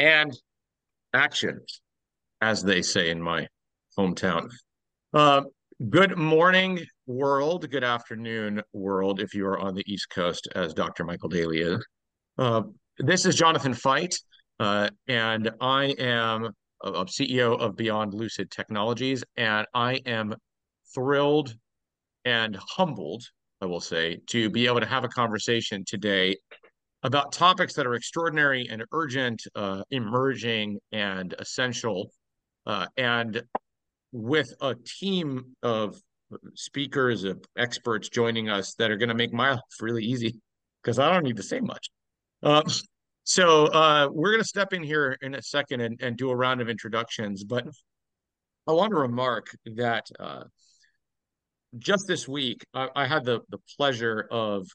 and action, as they say in my hometown. Uh, good morning, world. Good afternoon, world, if you are on the East Coast, as Dr. Michael Dailey is. Uh, this is Jonathon Feit, uh, and I am a, a CEO of Beyond Lucid Technologies, and I am thrilled and humbled, I will say, to be able to have a conversation today about topics that are extraordinary and urgent, uh, emerging and essential, uh, and with a team of speakers, of experts joining us that are going to make my life really easy because I don't need to say much. Uh, so we're going to step in here in a second and, and do a round of introductions, but I want to remark that uh, just this week I, I had the the pleasure of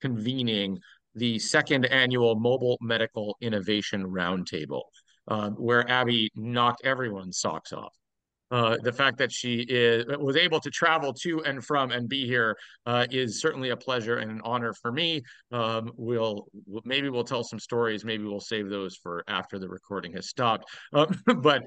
convening the second annual Mobile Medical Innovation Roundtable, uh, where Abby knocked everyone's socks off. Uh, the fact that she is was able to travel to and from and be here uh, is certainly a pleasure and an honor for me. Um, we'll maybe we'll tell some stories. Maybe we'll save those for after the recording has stopped. Uh, but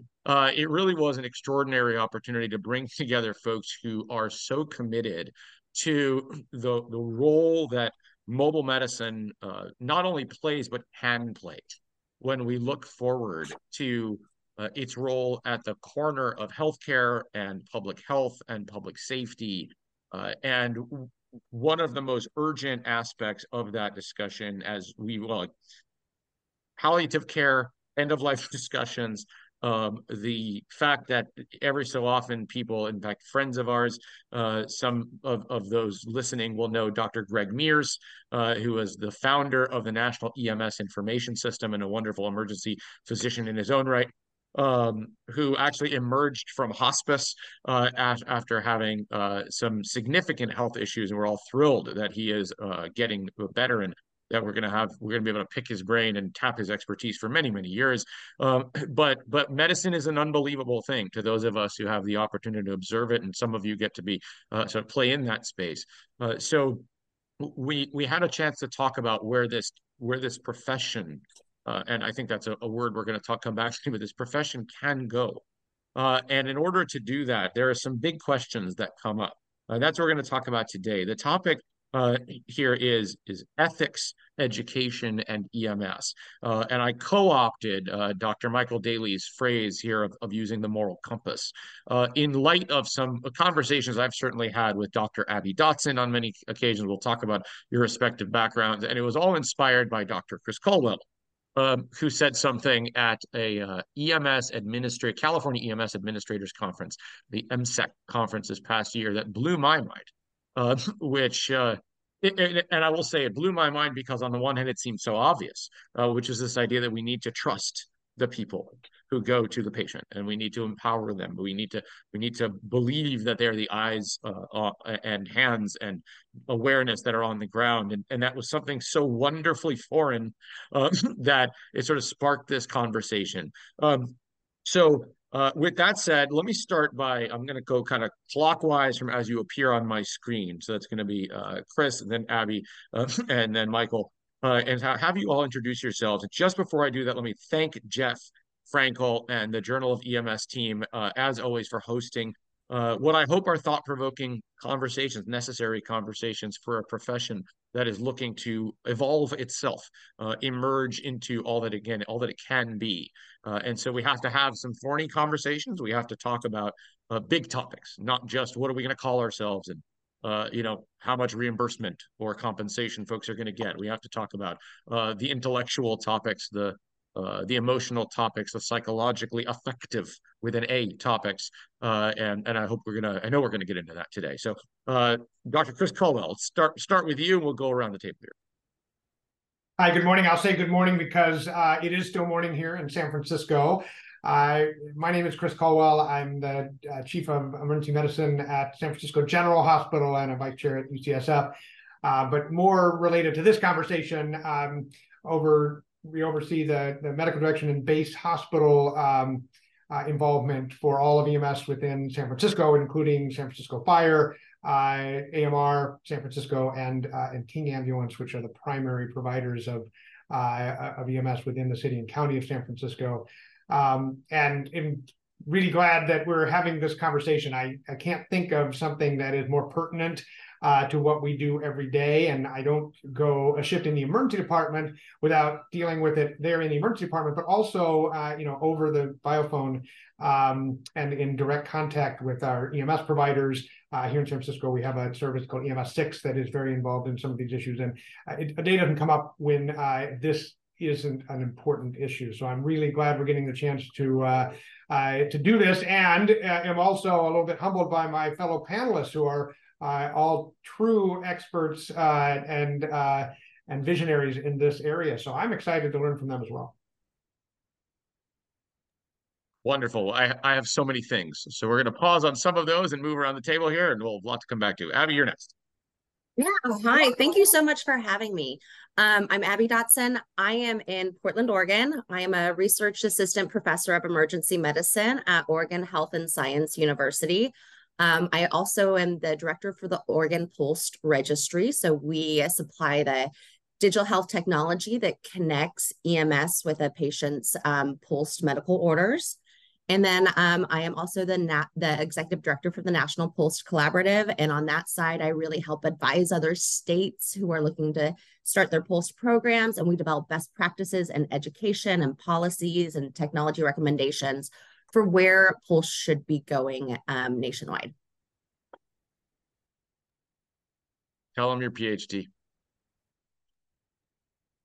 it really was an extraordinary opportunity to bring together folks who are so committed to the the role that mobile medicine uh, not only plays but can play when we look forward to uh, its role at the corner of healthcare and public health and public safety. Uh, and one of the most urgent aspects of that discussion, as we well, palliative care, end of life discussions, um, the fact that every so often people, in fact, friends of ours, uh, some of, of those listening will know Dr. Greg Mears, uh, who was the founder of the National EMS Information System and a wonderful emergency physician in his own right um, who actually emerged from hospice uh, after having uh, some significant health issues, and we're all thrilled that he is uh, getting better and that we're going to have we're going to be able to pick his brain and tap his expertise for many many years. Um, but but medicine is an unbelievable thing to those of us who have the opportunity to observe it, and some of you get to be uh, sort of play in that space. Uh, so we we had a chance to talk about where this where this profession uh, and I think that's a, a word we're going to talk come back to, but this profession can go. Uh, and in order to do that, there are some big questions that come up. Uh, that's what we're going to talk about today. The topic uh, here is is ethics, education, and EMS. Uh, and I co-opted uh, Dr. Michael Dailey's phrase here of, of using the moral compass uh, in light of some conversations I've certainly had with Dr. Abby Dotson on many occasions. We'll talk about your respective backgrounds, and it was all inspired by Dr. Chris Colwell um, who said something at a uh, EMS administrator, California EMS Administrators Conference, the EMSAAC conference this past year, that blew my mind. Uh, which, uh, it, it, and I will say, it blew my mind because on the one hand, it seemed so obvious, uh, which is this idea that we need to trust the people who go to the patient and we need to empower them. We need to we need to believe that they're the eyes uh, uh, and hands and awareness that are on the ground. And, and that was something so wonderfully foreign uh, that it sort of sparked this conversation. Um, so uh, with that said, let me start by I'm going to go kind of clockwise from as you appear on my screen. So that's going to be uh, Chris, and then Abby, uh, and then Michael uh, and have you all introduce yourselves. Just before I do that, let me thank Jeff Frankel and the Journal of EMS team, uh, as always, for hosting uh, what I hope are thought-provoking conversations, necessary conversations for a profession that is looking to evolve itself, uh, emerge into all that again, all that it can be. Uh, and so we have to have some thorny conversations. We have to talk about uh, big topics, not just what are we going to call ourselves and uh, you know, how much reimbursement or compensation folks are going to get. We have to talk about uh, the intellectual topics, the uh, the emotional topics, the psychologically effective with an A topics, uh, and and I hope we're gonna, I know we're gonna get into that today. So, uh, Dr. Chris Colwell, start start with you, and we'll go around the table here. Hi, good morning. I'll say good morning because uh, it is still morning here in San Francisco. I, my name is Chris Colwell. I'm the uh, Chief of Emergency Medicine at San Francisco General Hospital and a Vice Chair at UCSF. Uh, but more related to this conversation, um, over we oversee the, the medical direction and base hospital um, uh, involvement for all of EMS within San Francisco, including San Francisco Fire, uh, AMR, San Francisco, and uh, and King Ambulance, which are the primary providers of uh, of EMS within the city and county of San Francisco. Um, and I'm really glad that we're having this conversation. I, I can't think of something that is more pertinent uh, to what we do every day. And I don't go a shift in the emergency department without dealing with it there in the emergency department, but also, uh, you know, over the biophone um, and in direct contact with our EMS providers. Uh, here in San Francisco, we have a service called EMS6 that is very involved in some of these issues. And uh, a day doesn't come up when uh, this isn't an important issue. So I'm really glad we're getting the chance to uh, uh, to do this, and uh, am also a little bit humbled by my fellow panelists who are uh, all true experts uh, and uh, and visionaries in this area. So I'm excited to learn from them as well. Wonderful. I, I have so many things. So we're going to pause on some of those and move around the table here, and we'll have a lot to come back to. Abby, you're next. Yeah, hi. Thank you so much for having me. Um, I'm Abby Dotson. I am in Portland, Oregon. I am a research assistant professor of emergency medicine at Oregon Health and Science University. Um, I also am the director for the Oregon POLST Registry. So we supply the digital health technology that connects EMS with a patient's um, medical orders. And then um, I am also the nat- the executive director for the National POLST Collaborative, and on that side, I really help advise other states who are looking to start their POLST programs, and we develop best practices and education and policies and technology recommendations for where POLST should be going um, nationwide. Tell them your PhD.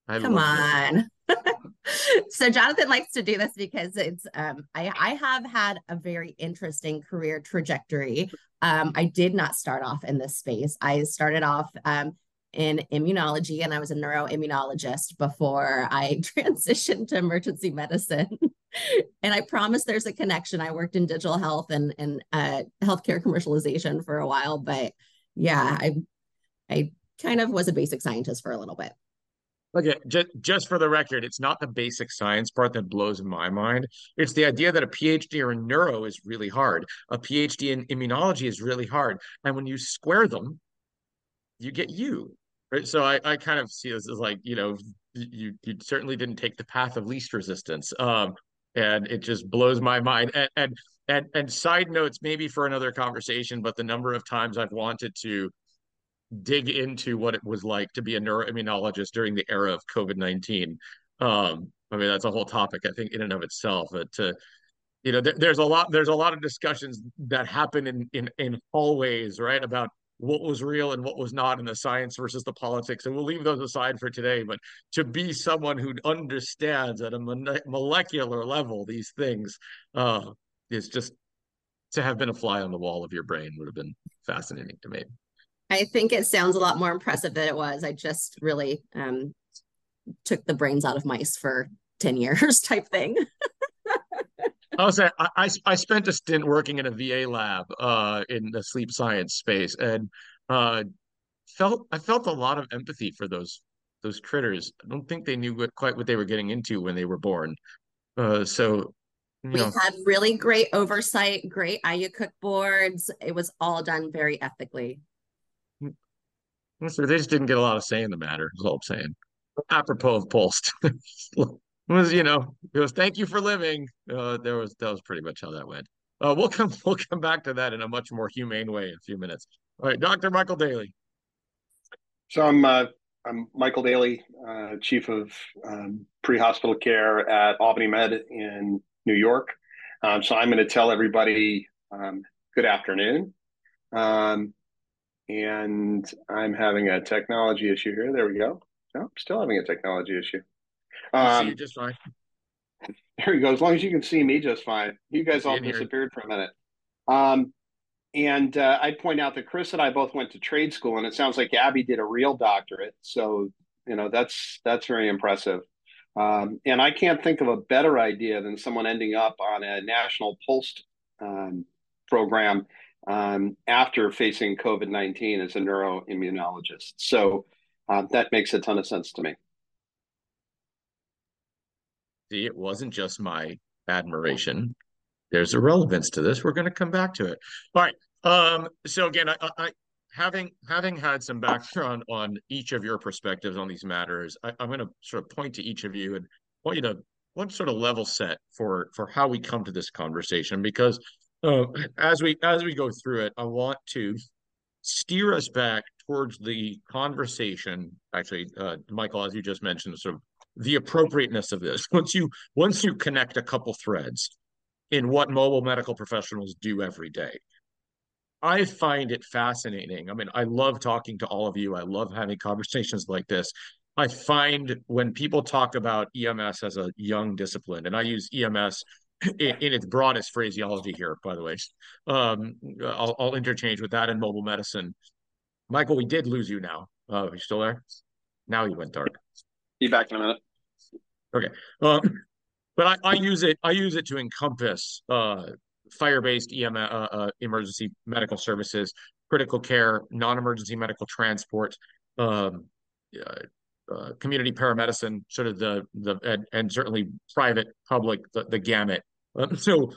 I Come on. so Jonathon likes to do this because it's um, I, I have had a very interesting career trajectory. Um, I did not start off in this space. I started off um, in immunology and I was a neuroimmunologist before I transitioned to emergency medicine. and I promise there's a connection. I worked in digital health and, and uh, healthcare commercialization for a while, but yeah, I I kind of was a basic scientist for a little bit. Okay, just just for the record, it's not the basic science part that blows my mind. It's the idea that a PhD in neuro is really hard. A PhD in immunology is really hard. And when you square them, you get you. Right. So I, I kind of see this as like, you know, you you certainly didn't take the path of least resistance. Um, and it just blows my mind. And and and and side notes, maybe for another conversation, but the number of times I've wanted to dig into what it was like to be a neuroimmunologist during the era of COVID nineteen. Um, I mean, that's a whole topic, I think, in and of itself. But to, you know, there's a lot there's a lot of discussions that happen in in in hallways, right, about what was real and what was not in the science versus the politics. And we'll leave those aside for today. But to be someone who understands at a molecular level these things uh, is just to have been a fly on the wall of your brain would have been fascinating to me. I think it sounds a lot more impressive than it was. I just really um, took the brains out of mice for 10 years type thing. I was saying, I, I, I spent a stint working in a VA lab uh, in the sleep science space and uh, felt I felt a lot of empathy for those those critters. I don't think they knew what, quite what they were getting into when they were born. Uh, so we know. had really great oversight, great IACUC boards. It was all done very ethically. So they just didn't get a lot of say in the matter, is all I'm saying. Apropos of POLST. was, you know, it was thank you for living. Uh, there was that was pretty much how that went. Uh, we'll come we'll come back to that in a much more humane way in a few minutes. All right, Dr. Michael Dailey. So I'm uh, I'm Michael Dailey, uh, chief of um, pre-hospital care at Albany Med in New York. Um, so I'm going to tell everybody um, good afternoon. Um, and I'm having a technology issue here. There we go. No, I'm still having a technology issue. Um, just fine. There you go. As long as you can see me just fine. You guys all disappeared here. for a minute. Um, and uh, I'd point out that Chris and I both went to trade school, and it sounds like Abby did a real doctorate. So you know that's that's very impressive. Um, and I can't think of a better idea than someone ending up on a national POLST um, program um, after facing COVID 19 as a neuroimmunologist. So uh, that makes a ton of sense to me. See, it wasn't just my admiration. There's a relevance to this. We're going to come back to it. All right. Um, so again, I, I having having had some background on each of your perspectives on these matters, I, am going to sort of point to each of you and want you to one sort of level set for for how we come to this conversation because uh, as we as we go through it, I want to steer us back towards the conversation. Actually, uh, Michael, as you just mentioned, sort of the appropriateness of this. Once you once you connect a couple threads in what mobile medical professionals do every day, I find it fascinating. I mean, I love talking to all of you. I love having conversations like this. I find when people talk about EMS as a young discipline, and I use EMS in, in its broadest phraseology here, by the way, um, I'll, I'll, interchange with that in mobile medicine. Michael, we did lose you now. Uh, are you still there? Now you went dark. Be back in a minute. Okay. Um, but I, I, use it. I use it to encompass uh, fire-based EM, uh, uh, emergency medical services, critical care, non-emergency medical transport, um, uh, community paramedicine, sort of the the and, and certainly private, public, the, the gamut. Um, so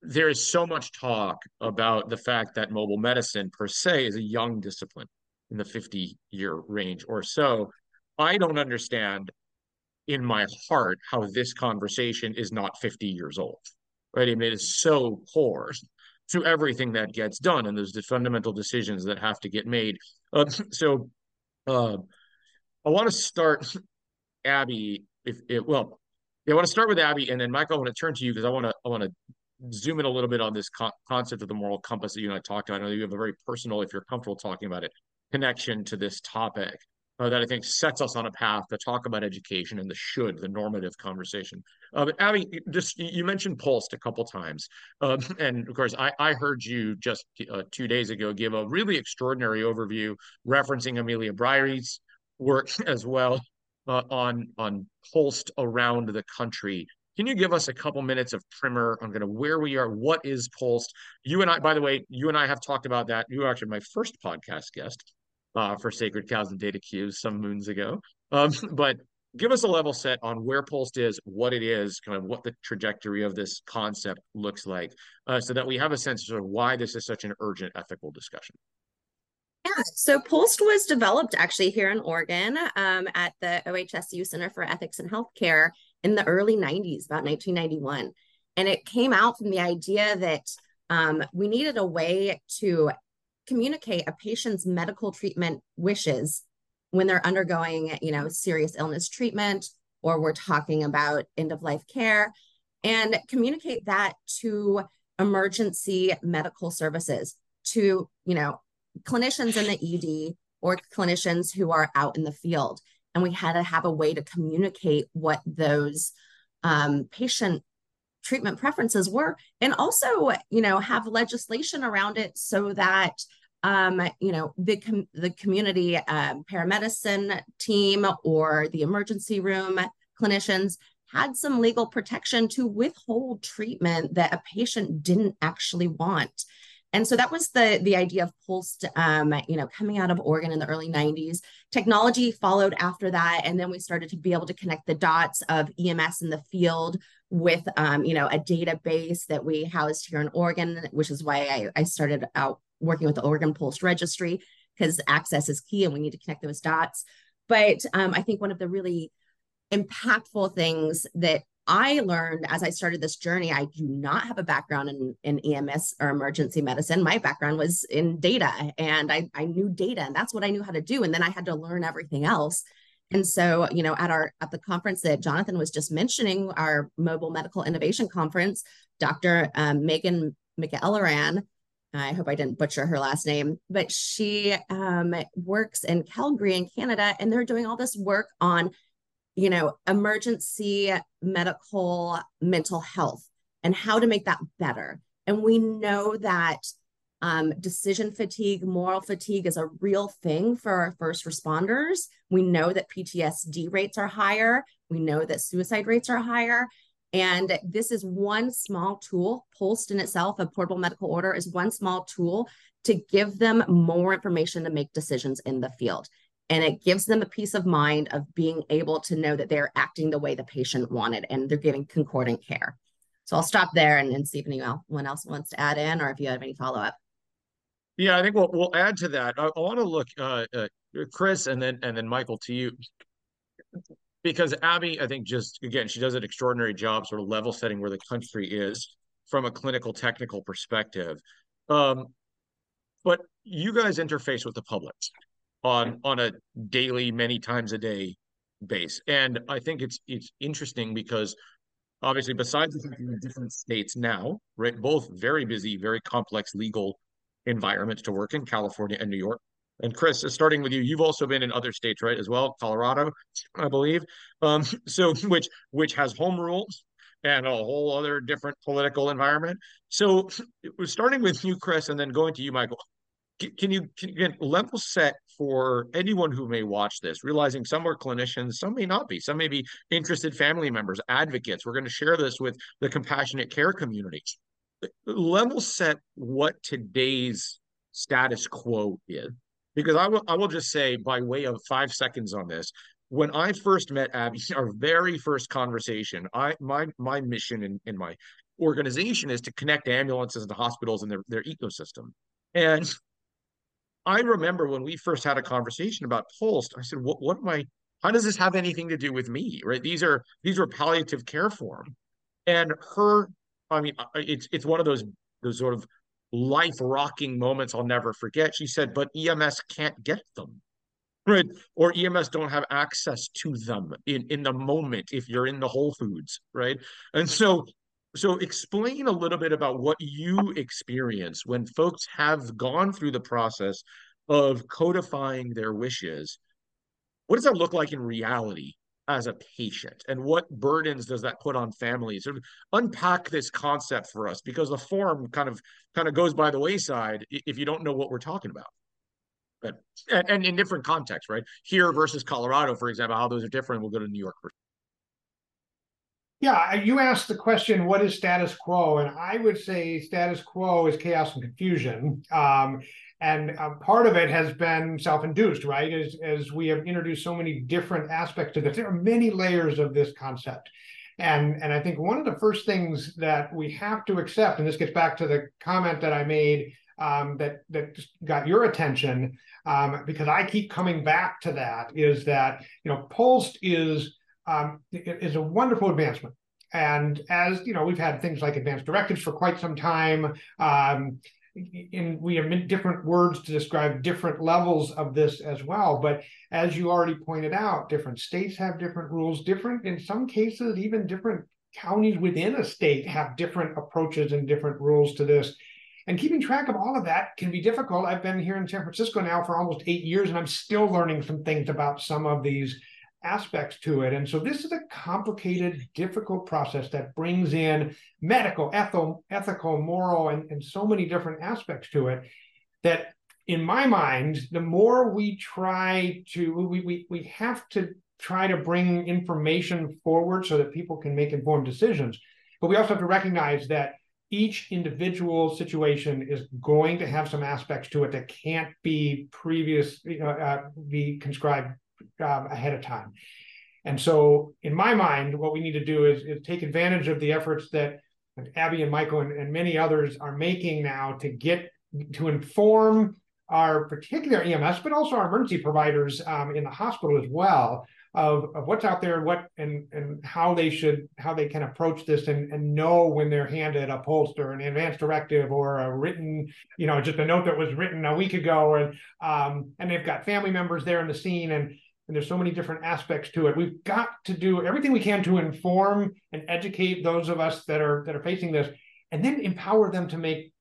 there is so much talk about the fact that mobile medicine per se is a young discipline in the 50 year range or so. I don't understand in my heart how this conversation is not 50 years old right? I mean, it is so core to everything that gets done, and the fundamental decisions that have to get made. Uh, so, uh, I want to start, Abby. If it well, yeah, I want to start with Abby, and then Michael. I want to turn to you because I want to I want to zoom in a little bit on this co- concept of the moral compass that you and I talked about. I know you have a very personal, if you're comfortable talking about it, connection to this topic uh, that I think sets us on a path to talk about education and the should, the normative conversation. Uh, but Abby, just you mentioned POLST a couple times, um, and of course, I, I heard you just uh, two days ago give a really extraordinary overview referencing Amelia Briery's work as well uh, on on POLST around the country. Can you give us a couple minutes of primer on kind of where we are? What is POLST? You and I, by the way, you and I have talked about that. You were actually my first podcast guest uh, for Sacred Cows and Data Queues some moons ago. Um, but give us a level set on where POLST is, what it is, kind of what the trajectory of this concept looks like, uh, so that we have a sense of why this is such an urgent ethical discussion. Yeah, so POLST was developed actually here in Oregon um, at the OHSU Center for Ethics and Healthcare in the early 90s, about 1991. And it came out from the idea that um, we needed a way to communicate a patient's medical treatment wishes when they're undergoing, you know, serious illness treatment or we're talking about end of life care and communicate that to emergency medical services to, you know, clinicians in the ED or clinicians who are out in the field. And we had to have a way to communicate what those um, patient treatment preferences were and also you know have legislation around it so that um, you know, the com- the community um, paramedicine team or the emergency room clinicians had some legal protection to withhold treatment that a patient didn't actually want. And so that was the the idea of POLST, um, you know, coming out of Oregon in the early 90s. Technology followed after that, and then we started to be able to connect the dots of EMS in the field with, um, you know, a database that we housed here in Oregon, which is why I, I started out working with the Oregon POLST Registry because access is key and we need to connect those dots. But um, I think one of the really impactful things that I learned as I started this journey, I do not have a background in, in EMS or emergency medicine. My background was in data and I, I knew data and that's what I knew how to do. And then I had to learn everything else. And so, you know, at our at the conference that Jonathon was just mentioning, our mobile medical innovation conference, Dr. Um, Megan McElleran I hope I didn't butcher her last name, but she um, works in Calgary in Canada, and they're doing all this work on, you know, emergency medical mental health and how to make that better. And we know that um, decision fatigue, moral fatigue is a real thing for our first responders. We know that PTSD rates are higher. We know that suicide rates are higher. And this is one small tool. POLST in itself, a portable medical order, is one small tool to give them more information to make decisions in the field. And it gives them a peace of mind of being able to know that they're acting the way the patient wanted and they're getting concordant care. So I'll stop there and, and see if anyone else wants to add in or if you have any follow up. Yeah, I think we'll we'll add to that. I, I want to look, uh, uh, Chris, and then and then Michael to you, because Abby, I think just again, she does an extraordinary job, sort of level setting where the country is from a clinical technical perspective. Um, but you guys interface with the public on on a daily, many times a day base, and I think it's it's interesting because obviously, besides the fact in different states now, right, both very busy, very complex legal environments to work in, California and New York. And Chris, starting with you, you've also been in other states, right, as well, Colorado, I believe. Um, so which which has home rules and a whole other different political environment. So starting with you, Chris, and then going to you, Michael. Can you, can you level set for anyone who may watch this, realizing some are clinicians, some may not be, some may be interested family members, advocates. We're going to share this with the compassionate care community. Level set what today's status quo is. Because I will I will just say by way of five seconds on this, when I first met Abby, our very first conversation, I my my mission in, in my organization is to connect ambulances to hospitals and their, their ecosystem. And I remember when we first had a conversation about POLST, I said, what what am I how does this have anything to do with me? Right. These are these are palliative care form. And her, I mean, it's it's one of those those sort of life rocking moments I'll never forget. She said, but EMS can't get them right? Or EMS don't have access to them in, in the moment if you're in the Whole Foods, right? And so so explain a little bit about what you experience when folks have gone through the process of codifying their wishes. What does that look like in reality as a patient and what burdens does that put on families sort of unpack this concept for us because the form kind of kind of goes by the wayside if you don't know what we're talking about but and, and in different contexts, right? Here versus Colorado, for example, how those are different. We'll go to New York. Yeah, you asked the question, what is status quo? And I would say status quo is chaos and confusion. Um, and uh, part of it has been self-induced, right? As, as we have introduced so many different aspects to this, there are many layers of this concept. And, and I think one of the first things that we have to accept, and this gets back to the comment that I made um, that that got your attention um, because I keep coming back to that is that you know POLST is um, is a wonderful advancement. And as you know, we've had things like advanced directives for quite some time. Um, and we have different words to describe different levels of this as well. But as you already pointed out, different states have different rules, different, in some cases, even different counties within a state have different approaches and different rules to this. And keeping track of all of that can be difficult. I've been here in San Francisco now for almost eight years, and I'm still learning some things about some of these aspects to it. And so this is a complicated, difficult process that brings in medical, ethical, ethical moral, and, and so many different aspects to it that in my mind, the more we try to, we, we, we have to try to bring information forward so that people can make informed decisions. But we also have to recognize that each individual situation is going to have some aspects to it that can't be previous know, uh, be conscribed um, ahead of time. And so in my mind what we need to do is, is take advantage of the efforts that abby and michael and, and many others are making now to get to inform our particular ems but also our emergency providers um, in the hospital as well of, of what's out there and what and and how they should how they can approach this and, and know when they're handed a poster an advanced directive or a written you know just a note that was written a week ago and um and they've got family members there in the scene and and there's so many different aspects to it. We've got to do everything we can to inform and educate those of us that are that are facing this and then empower them to make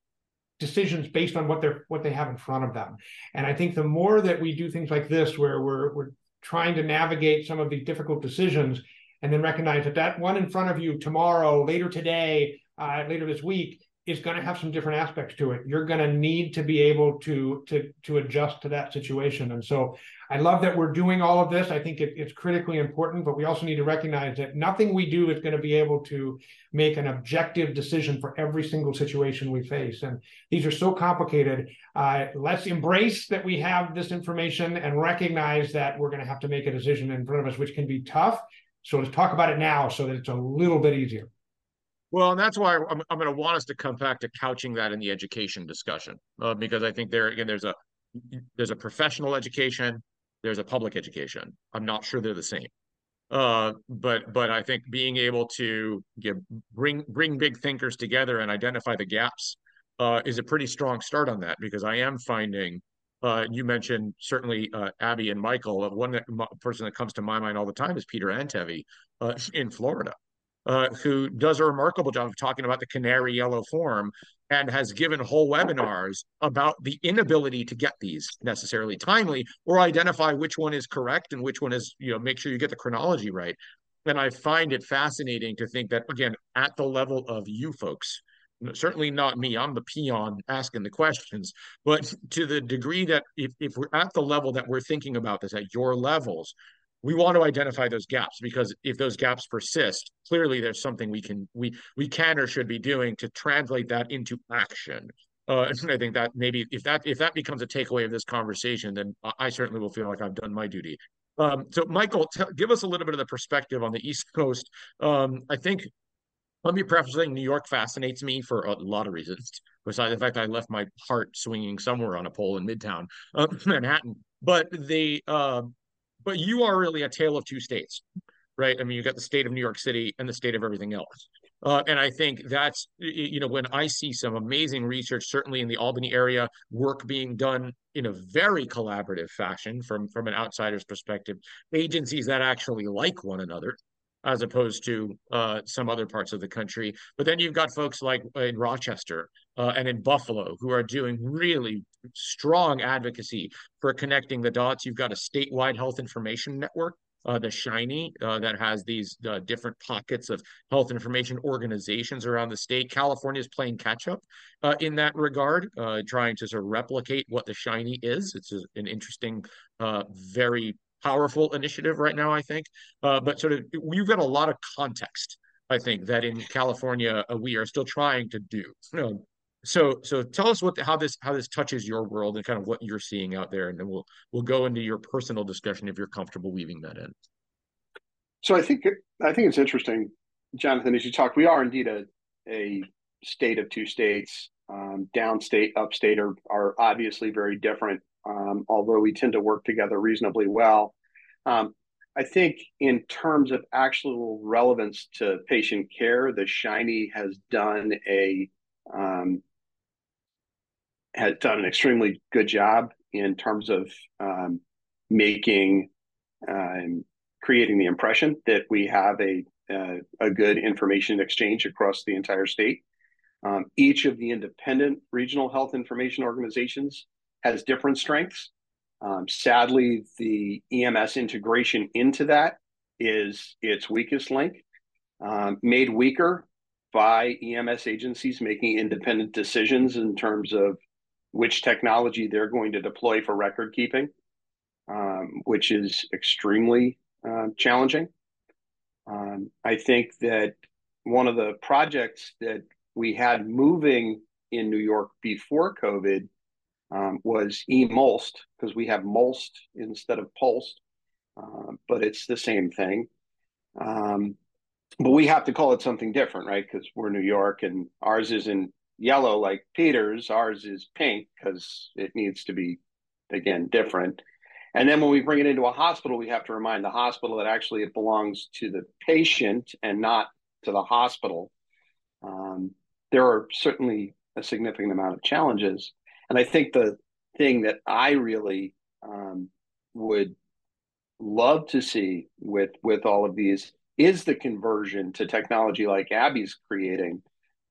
decisions based on what they're what they have in front of them. And i think the more that we do things like this where we're we're trying to navigate some of these difficult decisions and then recognize that that one in front of you tomorrow, later today, uh, later this week is going to have some different aspects to it. You're going to need to be able to to to adjust to that situation. And so I love that we're doing all of this. I think it, it's critically important, but we also need to recognize that nothing we do is going to be able to make an objective decision for every single situation we face. And these are so complicated. Uh, let's embrace that we have this information and recognize that we're going to have to make a decision in front of us, which can be tough. So let's talk about it now so that it's a little bit easier. Well, and that's why I'm, I'm going to want us to come back to couching that in the education discussion, uh, because I think there again there's a there's a professional education, there's a public education. I'm not sure they're the same, uh, but but I think being able to give, bring bring big thinkers together and identify the gaps uh, is a pretty strong start on that because I am finding. Uh, you mentioned certainly uh, Abby and Michael. One that, person that comes to my mind all the time is Peter Antevy uh, in Florida uh, who does a remarkable job of talking about the canary yellow form and has given whole webinars about the inability to get these necessarily timely or identify which one is correct and which one is, you know, make sure you get the chronology right. And I find it fascinating to think that, again, at the level of you folks, certainly not me, I'm the peon asking the questions, but to the degree that if, if we're at the level that we're thinking about this at your levels, we want to identify those gaps because if those gaps persist clearly there's something we can we we can or should be doing to translate that into action uh, I think that maybe if that if that becomes a takeaway of this conversation, then I certainly will feel like I've done my duty. Um, so, Michael, give us a little bit of the perspective on the East Coast. Um, I think let me preface saying New York fascinates me for a lot of reasons. Besides the fact I left my heart swinging somewhere on a pole in Midtown uh, Manhattan, but the uh, but you are really a tale of two states, right? I mean, you got the state of New York City and the state of everything else. Uh, and I think that's, you know, when I see some amazing research, certainly in the Albany area, work being done in a very collaborative fashion from, from an outsider's perspective, agencies that actually like one another, as opposed to uh, some other parts of the country. But then you've got folks like in Rochester uh, and in Buffalo who are doing really strong advocacy for connecting the dots. You've got a statewide health information network uh, the SHIN-NY uh, that has these uh, different pockets of health information organizations around the state. California is playing catch up uh, in that regard, uh, trying to sort of replicate what the SHIN-NY is. It's an interesting, uh, very powerful initiative right now, I think. Uh, but sort of, we've got a lot of context, I think, that in California uh, we are still trying to do. so, so tell us what how this how this touches your world and kind of what you're seeing out there, and then we'll we'll go into your personal discussion if you're comfortable weaving that in. So I think I think it's interesting, Jonathon, as you talk, we are indeed a a state of two states. Um, downstate, upstate are are obviously very different um, although we tend to work together reasonably well. Um, I think in terms of actual relevance to patient care, the SHIN-NY has done a um, has done an extremely good job in terms of um, making um, creating the impression that we have a uh, a good information exchange across the entire state. Um, each of the independent regional health information organizations has different strengths. Um, sadly, the EMS integration into that is its weakest link, um, made weaker by EMS agencies making independent decisions in terms of which technology they're going to deploy for record keeping, um, which is extremely uh, challenging. Um, I think that one of the projects that we had moving in New York before COVID um, was eMOLST because we have MOLST instead of POLST, uh, but it's the same thing. Um, but we have to call it something different, right? Because we're New York and ours isn't yellow like Peter's, ours is pink because it needs to be, again, different. And then when we bring it into a hospital, we have to remind the hospital that actually it belongs to the patient and not to the hospital. Um, there are certainly a significant amount of challenges. And I think the thing that I really um, would love to see with with all of these is the conversion to technology like Abby's creating,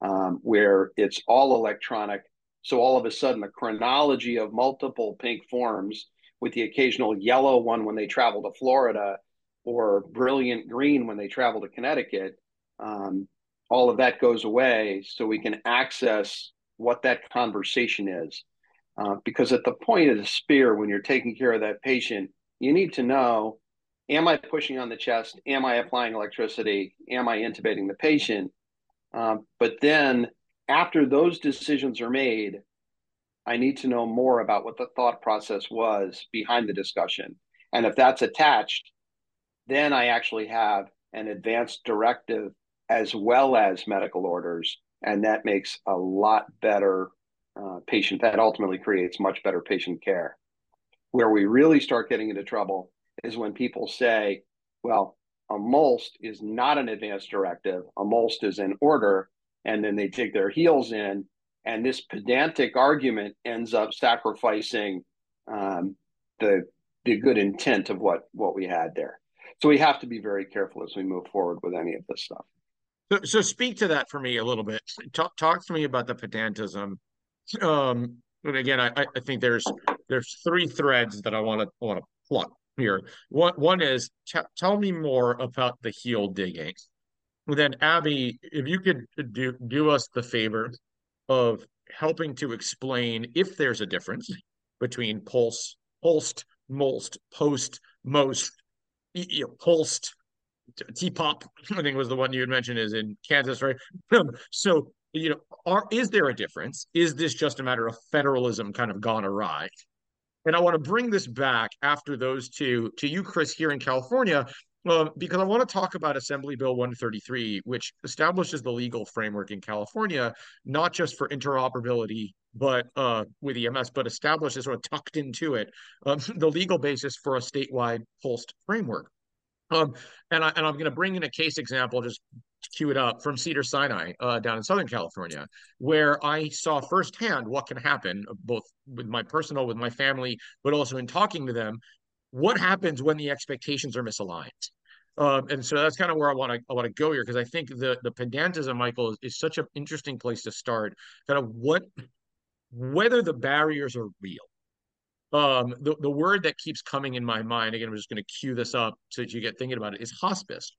um, where it's all electronic. So all of a sudden, the chronology of multiple pink forms with the occasional yellow one when they travel to Florida or brilliant green when they travel to Connecticut. Um, all of that goes away so we can access what that conversation is. Uh, because at the point of the spear, when you're taking care of that patient, you need to know am I pushing on the chest? Am I applying electricity? Am I intubating the patient? Uh, but then after those decisions are made, I need to know more about what the thought process was behind the discussion. And if that's attached, then I actually have an advanced directive as well as medical orders, and that makes a lot better uh, patient. That ultimately creates much better patient care. Where we really start getting into trouble is when people say, "Well, a MOLST is not an advance directive. A MOLST is an order," and then they dig their heels in, and this pedantic argument ends up sacrificing um, the the good intent of what what we had there. So we have to be very careful as we move forward with any of this stuff. So, so speak to that for me a little bit. Talk, talk to me about the pedantism. Um, and again, I, I think there's there's three threads that I want to want to pluck here. One one is tell me more about the heel digging. Then Abby, if you could do do us the favor of helping to explain if there's a difference between pulse, POLST, most, post, most, you know, POLST, TPOPP, I think was the one you had mentioned is in Kansas, right? so, you know, are is there a difference? Is this just a matter of federalism kind of gone awry? And I want to bring this back after those two to you, Chris, here in California, um, because I want to talk about Assembly Bill 133, which establishes the legal framework in California, not just for interoperability, but uh, with EMS, but establishes sort of tucked into it um, the legal basis for a statewide POLST framework. Um, and, I, and I'm going to bring in a case example, just cue it up from Cedar Sinai uh, down in Southern California, where I saw firsthand what can happen, both with my personal, with my family, but also in talking to them. What happens when the expectations are misaligned? Um, and so that's kind of where I want to I want to go here because I think the the pedantism, Michael, is, is such an interesting place to start. Kind of what whether the barriers are real um, the, the word that keeps coming in my mind, again, I'm just going to cue this up so that you get thinking about it, is hospice,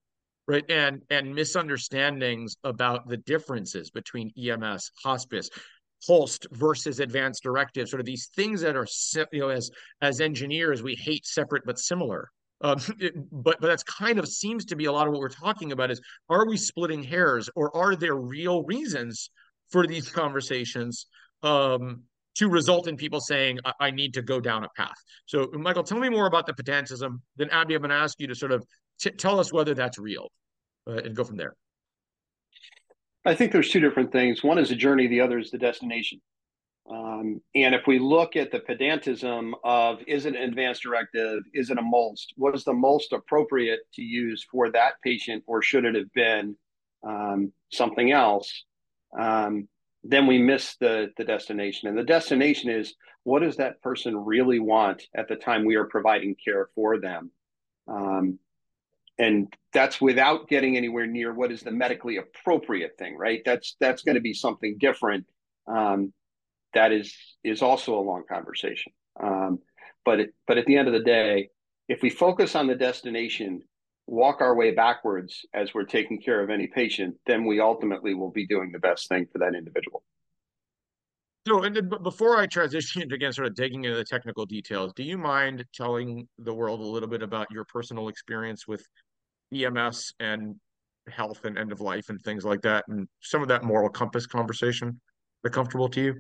right? And and misunderstandings about the differences between EMS, hospice, POLST versus advanced directive, sort of these things that are, you know, as as engineers, we hate separate but similar. Um, it, but but that's kind of seems to be a lot of what we're talking about is are we splitting hairs or are there real reasons for these conversations um, to result in people saying, I, I need to go down a path. So, Michael, tell me more about the pedantism. Then, Abby, I'm going to ask you to sort of tell us whether that's real uh, and go from there. I think there's two different things. One is a journey, the other is the destination. Um, and if we look at the pedantism of is it an advanced directive, is it a MOLST, what is the most appropriate to use for that patient, or should it have been um, something else? Um, then we miss the the destination. And the destination is what does that person really want at the time we are providing care for them? Um, and that's without getting anywhere near what is the medically appropriate thing right? That's that's going to be something different um, that is is also a long conversation. Um, but it, but at the end of the day if we focus on the destination walk our way backwards as we're taking care of any patient, then we ultimately will be doing the best thing for that individual. So, and then, before I transition into again, sort of digging into the technical details, do you mind telling the world a little bit about your personal experience with EMS and health and end of life and things like that, and some of that moral compass conversation? Are comfortable to you?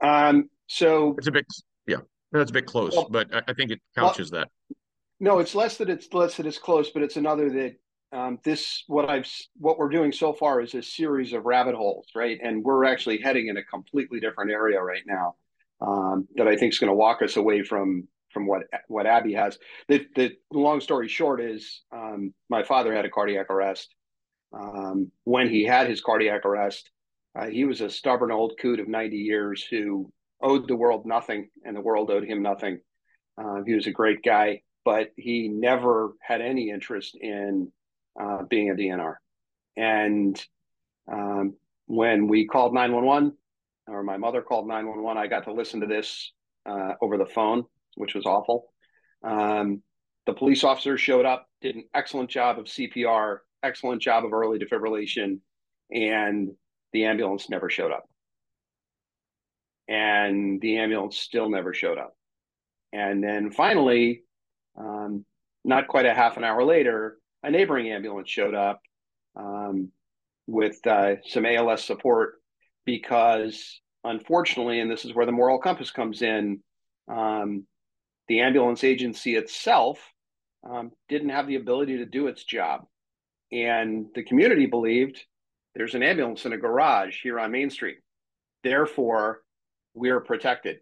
Um. So it's a bit, yeah, that's a bit close, well, but I, I think it couches well, that. No, it's less that it's less that it's close, but it's another that um, this what I've what we're doing so far is a series of rabbit holes, right? And we're actually heading in a completely different area right now um, that I think is going to walk us away from from what what Abby has. The the long story short is um, my father had a cardiac arrest. Um, when he had his cardiac arrest, uh, he was a stubborn old coot of ninety years who owed the world nothing, and the world owed him nothing. Uh, he was a great guy but he never had any interest in uh, being a DNR. And um, when we called 911, or my mother called 911, I got to listen to this uh, over the phone, which was awful. Um, the police officer showed up, did an excellent job of CPR, excellent job of early defibrillation, and the ambulance never showed up. And the ambulance still never showed up. And then finally, um, not quite a half an hour later, a neighboring ambulance showed up um, with uh, some ALS support because, unfortunately, and this is where the moral compass comes in, um, the ambulance agency itself um, didn't have the ability to do its job. and the community believed there's an ambulance in a garage here on Main Street. Therefore, we're protected.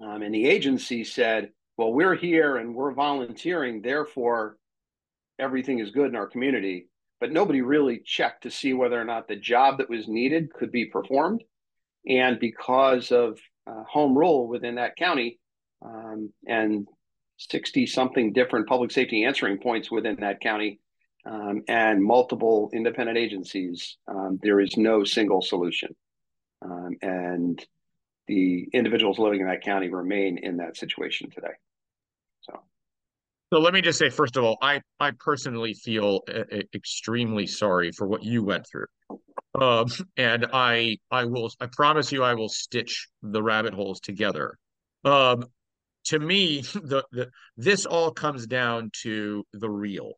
Um, and the agency said, well, we're here and we're volunteering. Therefore, everything is good in our community. But nobody really checked to see whether or not the job that was needed could be performed. And because of uh, home rule within that county um, and 60 something different public safety answering points within that county um, and multiple independent agencies, um, there is no single solution. Um, and the individuals living in that county remain in that situation today. So, so let me just say, first of all, I I personally feel extremely sorry for what you went through, um, and I I will I promise you I will stitch the rabbit holes together. Um, to me, the, the this all comes down to the real.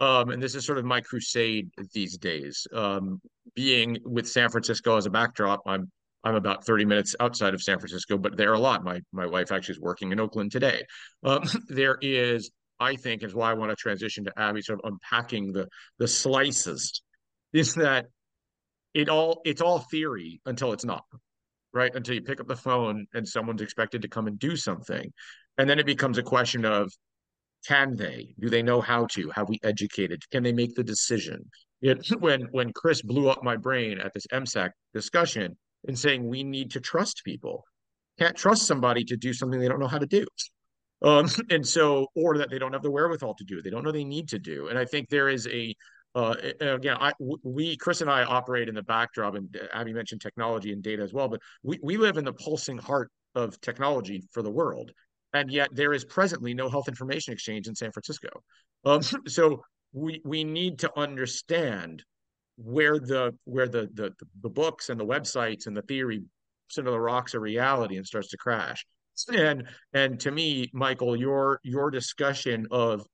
Um, and this is sort of my crusade these days. Um, being with San Francisco as a backdrop, I'm I'm about 30 minutes outside of San Francisco, but there are a lot. My my wife actually is working in Oakland today. Um, there is, I think, is why I want to transition to Abby, sort of unpacking the the slices. Is that it all? It's all theory until it's not, right? Until you pick up the phone and someone's expected to come and do something, and then it becomes a question of can they? Do they know how to? Have we educated? Can they make the decision? It, when when Chris blew up my brain at this EMSAAC discussion and saying we need to trust people, can't trust somebody to do something they don't know how to do. Um, and so, or that they don't have the wherewithal to do, they don't know they need to do. And I think there is a, uh, again, I, we, Chris and I operate in the backdrop, and Abby mentioned technology and data as well, but we, we live in the pulsing heart of technology for the world and yet there is presently no health information exchange in San Francisco. Um, so we we need to understand where the where the, the the books and the websites and the theory sort of the rocks of reality and starts to crash. And and to me, Michael, your your discussion of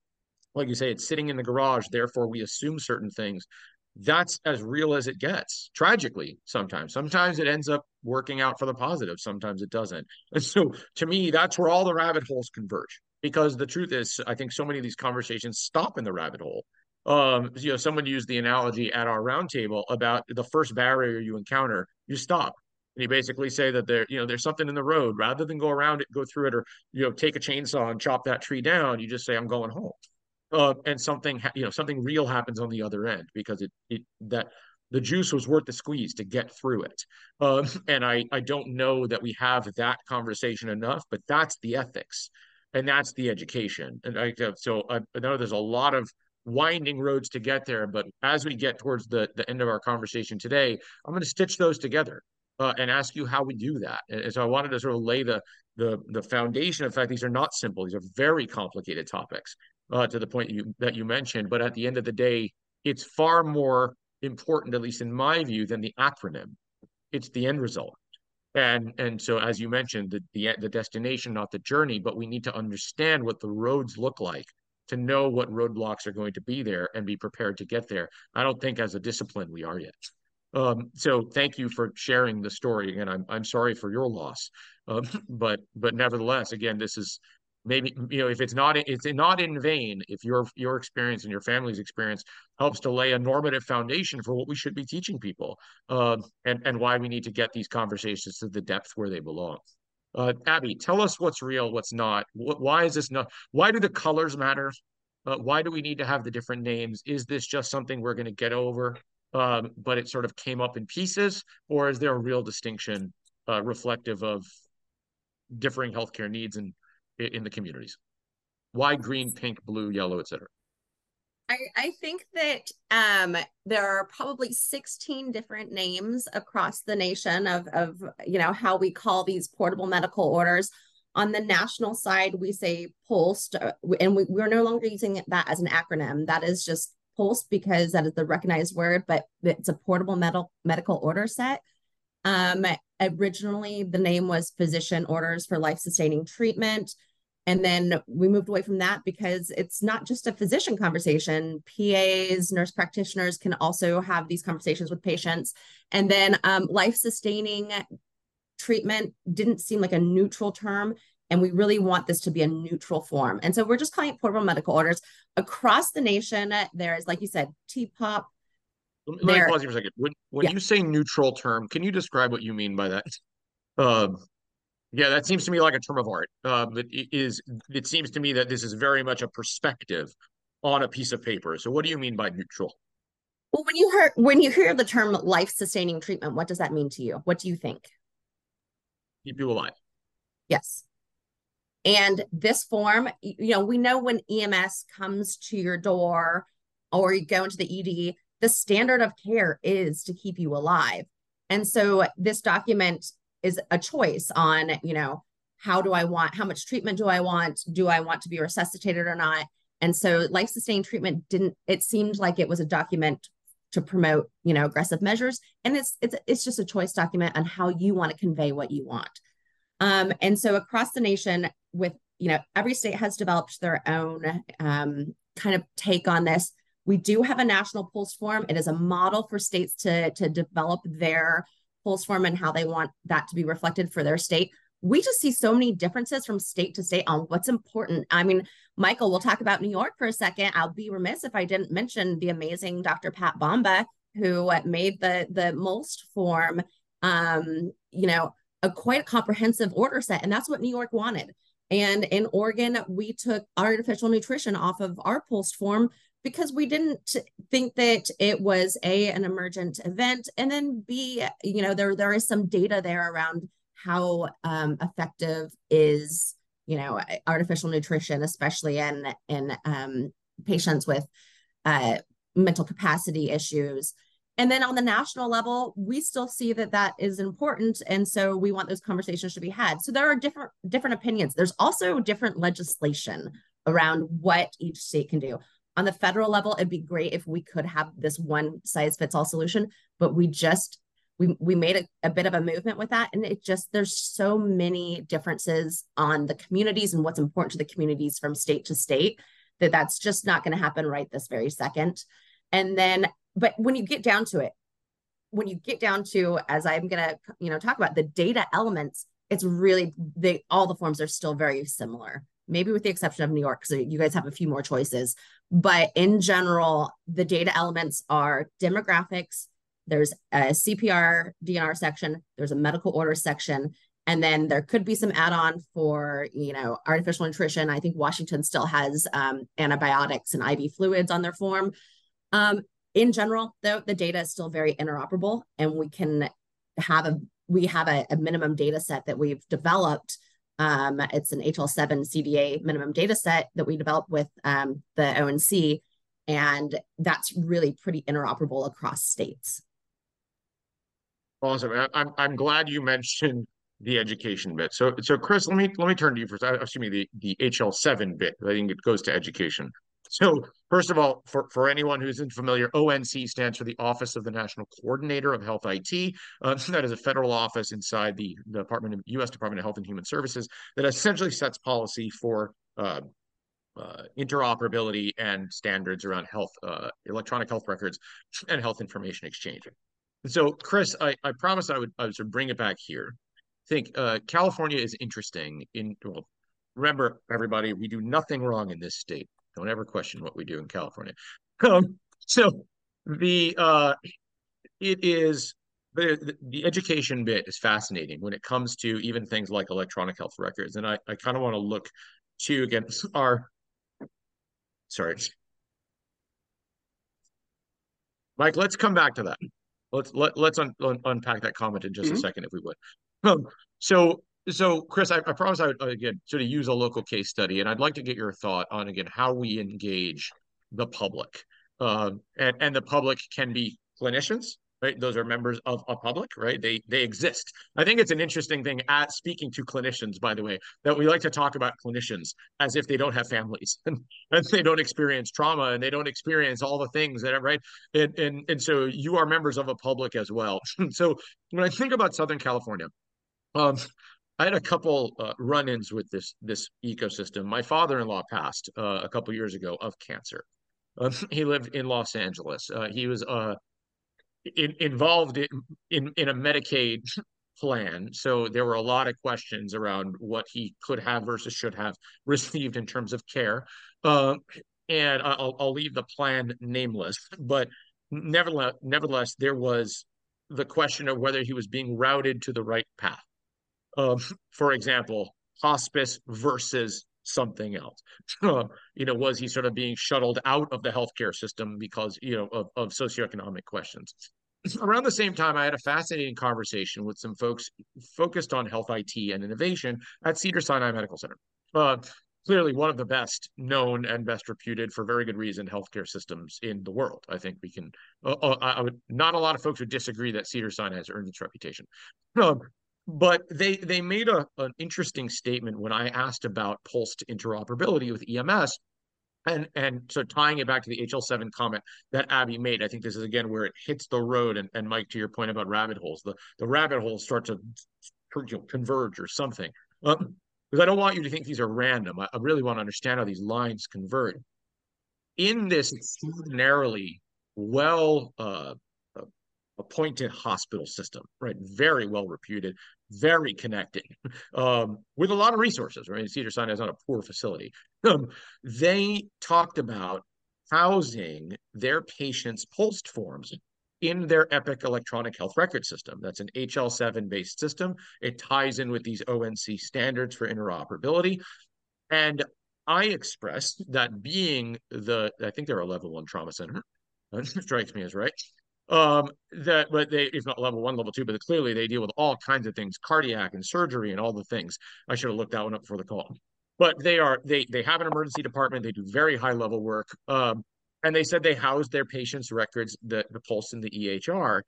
like you say, it's sitting in the garage, therefore we assume certain things that's as real as it gets tragically sometimes sometimes it ends up working out for the positive sometimes it doesn't and so to me that's where all the rabbit holes converge because the truth is i think so many of these conversations stop in the rabbit hole um you know someone used the analogy at our roundtable about the first barrier you encounter you stop. And you basically say that there you know there's something in the road. Rather than go around it go through it or you know take a chainsaw and chop that tree down you just say i'm going home. Uh, and something you know something real happens on the other end because it it that the juice was worth the squeeze to get through it. Um, and i i don't know that we have that conversation enough but that's the ethics and that's the education. And i so i, I know there's a lot of winding roads to get there but as we get towards the the end of our conversation today i'm going to stitch those together uh, and ask you how we do that and so i wanted to sort of lay the the the foundation of fact these are not simple these are very complicated topics uh, to the point you that you mentioned. But at the end of the day, it's far more important, at least in my view, than the acronym. It's the end result. And and so as you mentioned, the, the the destination, not the journey, but we need to understand what the roads look like to know what roadblocks are going to be there and be prepared to get there. I don't think as a discipline we are yet. Um, so thank you for sharing the story, and I'm I'm sorry for your loss, um, but but nevertheless, again, this is maybe you know if it's not it's not in vain if your your experience and your family's experience helps to lay a normative foundation for what we should be teaching people uh, and and why we need to get these conversations to the depth where they belong uh, abby tell us what's real what's not why is this not why do the colors matter uh, why do we need to have the different names is this just something we're going to get over um, but it sort of came up in pieces or is there a real distinction uh, reflective of differing healthcare needs and in the communities? Why green, pink, blue, yellow, etc.? I, I think that um, there are probably 16 different names across the nation of, of you know how we call these portable medical orders. On the national side, we say POLST, uh, and we, we're no longer using that as an acronym. That is just POLST because that is the recognized word, but it's a portable medical medical order set. Um, originally, the name was Physician Orders for Life Sustaining Treatment. And then we moved away from that because it's not just a physician conversation. PAs, nurse practitioners can also have these conversations with patients. And then um, life sustaining treatment didn't seem like a neutral term. and we really want this to be a neutral form. And so we're just calling it portable medical orders across the nation. There is, like you said, TPOPP. Let me pause you for a second. When when yeah. you say neutral term, can you describe what you mean by that? Um, yeah, that seems to me like a term of art. Um, it is. It seems to me that this is very much a perspective on a piece of paper. So, what do you mean by neutral? Well, when you hear when you hear the term life-sustaining treatment, what does that mean to you? What do you think? Keep you alive. Yes. And this form, you know, we know when EMS comes to your door or you go into the ED, the standard of care is to keep you alive. And so this document is a choice on, you know, how do I want, how much treatment do I want? Do I want to be resuscitated or not? And so life sustaining treatment didn't, it seemed like it was a document to promote, you know, aggressive measures. And it's it's it's just a choice document on how you want to convey what you want. Um, and so across the nation, with you know, every state has developed their own um, kind of take on this. We do have a national POLST form. It is a model for states to to develop their POLST form and how they want that to be reflected for their state. We just see so many differences from state to state on what's important. I mean, Michael, we'll talk about New York for a second. I'll be remiss if I didn't mention the amazing Dr. Pat Bomba, who made the the MOLST form, um, you know, a quite comprehensive order set, and that's what New York wanted. And in Oregon, we took artificial nutrition off of our POLST form because we didn't think that it was a an emergent event and then b you know there there is some data there around how um, effective is you know artificial nutrition especially in in um, patients with uh, mental capacity issues. And then on the national level we still see that that is important and so we want those conversations to be had. So there are different different opinions. There's also different legislation around what each state can do on the federal level, it'd be great if we could have this one size fits all solution, but we just we we made a, a bit of a movement with that. And it just there's so many differences on the communities and what's important to the communities from state to state that that's just not going to happen right this very second. And then, but when you get down to it, when you get down to, as I'm going to, you know, talk about the data elements, it's really they all the forms are still very similar maybe with the exception of New York, because you guys have a few more choices. But in general, the data elements are demographics, there's a CPR DNR section, there's a medical order section, and then there could be some add-on for you know artificial nutrition. I think Washington still has um, antibiotics and IV fluids on their form. Um, in general, though, the data is still very interoperable, and we can have a we have a, a minimum data set that we've developed um, it's an HL7 CDA minimum data set that we developed with um, the ONC, and that's really pretty interoperable across states. Awesome. I'm I'm glad you mentioned the education bit. So so Chris, let me let me turn to you first. Assuming the the HL7 bit. I think it goes to education. So first of all, for, for anyone who's unfamiliar, ONC stands for the Office of the National Coordinator of Health IT. Uh, that is a federal office inside the, the Department of U.S. Department of Health and Human Services that essentially sets policy for uh, uh, interoperability and standards around health, uh, electronic health records, and health information exchange. So, Chris, I, I promised I would I would sort of bring it back here. I think uh, California is interesting in well. Remember, everybody, we do nothing wrong in this state. Don't ever question what we do in California. Um, so the uh, it is the, the education bit is fascinating when it comes to even things like electronic health records. And I, I kind of want to look to again our sorry. Mike, let's come back to that. Let's let, let's un, un, unpack that comment in just mm -hmm. a mm-hmm. second, if we would. Um, so so, Chris, I, I promise I would again sort of use a local case study, and I'd like to get your thought on again how we engage the public, uh, and and the public can be clinicians, right? Those are members of a public, right? They they exist. I think it's an interesting thing at speaking to clinicians, by the way, that we like to talk about clinicians as if they don't have families and, and they don't experience trauma and they don't experience all the things that right. And and and so you are members of a public as well. so when I think about Southern California. Um, I had a couple uh, run-ins with this this ecosystem. My father-in-law passed uh, a couple years ago of cancer. Um, he lived in Los Angeles. Uh, he was uh, in, involved in, in in a Medicaid plan. So there were a lot of questions around what he could have versus should have received in terms of care. Uh, and I'll, I'll leave the plan nameless, but nevertheless, nevertheless, there was the question of whether he was being routed to the right path. Um, for example, hospice versus something else. Uh, you know, was he sort of being shuttled out of the healthcare system because, you know, of, of socioeconomic questions? Around the same time, I had a fascinating conversation with some folks focused on health IT and innovation at Cedar Sinai Medical Center. Uh, clearly one of the best known and best reputed for very good reason healthcare systems in the world. I think we can. Uh, uh, I would not a lot of folks would disagree that Cedar Sinai has earned its reputation. Um, but they they made a, an interesting statement when I asked about POLST interoperability with EMS. And and so tying it back to the HL7 comment that Abby made, I think this is again where it hits the road. And, and Mike, to your point about rabbit holes, the, the rabbit holes start to you know, converge or something. Um, because I don't want you to think these are random. I, I really want to understand how these lines converge. In this extraordinarily well uh, appointed hospital system, right? Very well reputed, very connected, um, with a lot of resources, right? Cedar Sinai is not a poor facility. Um, they talked about housing their patients' POLST forms in their Epic electronic health record system. That's an HL7 based system. It ties in with these ONC standards for interoperability. And I expressed that being the, I think they're a level one trauma center, strikes me as right. Um, that, but they, if not level one, level two, but clearly they deal with all kinds of things, cardiac and surgery and all the things. I should have looked that one up before the call. But they are, they, they have an emergency department. They do very high level work. Um, and they said they housed their patients' records, the, the POLST and the EHR.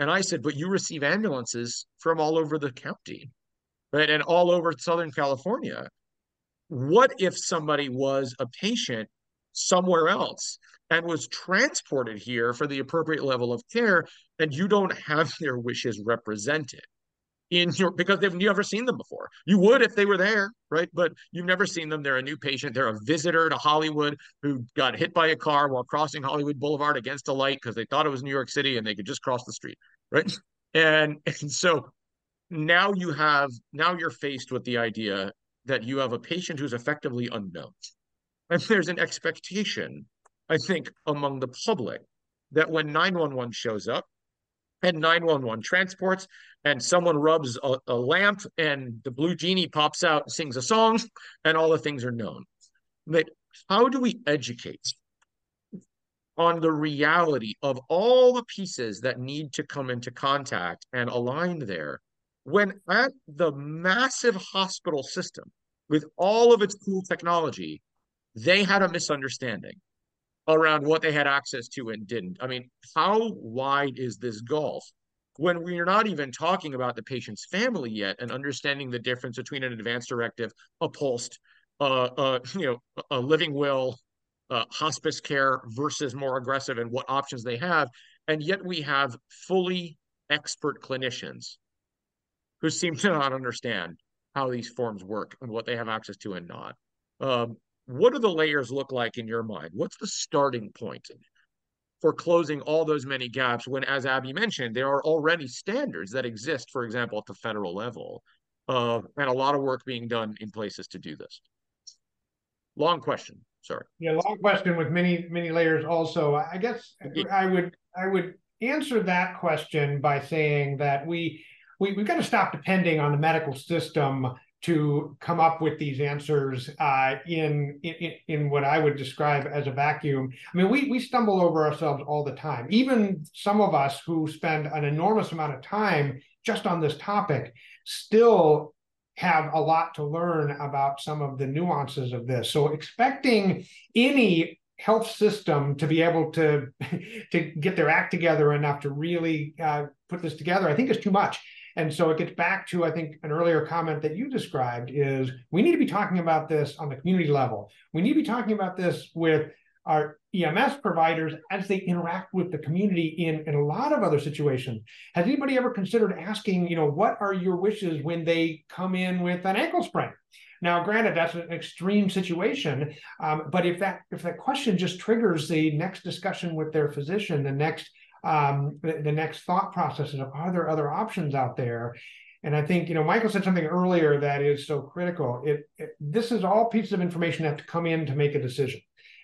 And I said, but you receive ambulances from all over the county, right? And all over Southern California. What if somebody was a patient somewhere else and was transported here for the appropriate level of care and you don't have their wishes represented? in your because they've never seen them before. You would if they were there, right? But you've never seen them. They're a new patient. They're a visitor to Hollywood who got hit by a car while crossing Hollywood Boulevard against a light because they thought it was New York City and they could just cross the street, right? And and so now you have now you're faced with the idea that you have a patient who's effectively unknown. And there's an expectation, I think, among the public that when 911 shows up, and 911 transports and someone rubs a, a, lamp and the blue genie pops out sings a song and all the things are known but how do we educate on the reality of all the pieces that need to come into contact and align there when at the massive hospital system with all of its cool technology they had a misunderstanding around what they had access to and didn't. I mean, how wide is this gulf when we're not even talking about the patient's family yet and understanding the difference between an advance directive, a POLST, uh, uh, you know, a living will, uh, hospice care versus more aggressive and what options they have. And yet we have fully expert clinicians who seem to not understand how these forms work and what they have access to and not. Um, what do the layers look like in your mind? What's the starting point for closing all those many gaps when, as Abby mentioned, there are already standards that exist, for example, at the federal level, uh, and a lot of work being done in places to do this? Long question. Sorry. Yeah, long question with many many layers. Also, I guess. I would I would answer that question by saying that we we we've got to stop depending on the medical system to come up with these answers uh, in, in in what I would describe as a vacuum. I mean, we we stumble over ourselves all the time. Even some of us who spend an enormous amount of time just on this topic still have a lot to learn about some of the nuances of this. So expecting any health system to be able to to get their act together enough to really uh, put this together, I think is too much. And so it gets back to, I think, an earlier comment that you described is we need to be talking about this on the community level. We need to be talking about this with our EMS providers as they interact with the community in, in a lot of other situations. Has anybody ever considered asking, you know, what are your wishes when they come in with an ankle sprain? Now, granted, that's an extreme situation, um, but if that if that question just triggers the next discussion with their physician, the next um, the, the, next thought processes of are there other options out there And I think, you know, Michael said something earlier that is so critical. It, it, this is all pieces of information that have to come in to make a decision.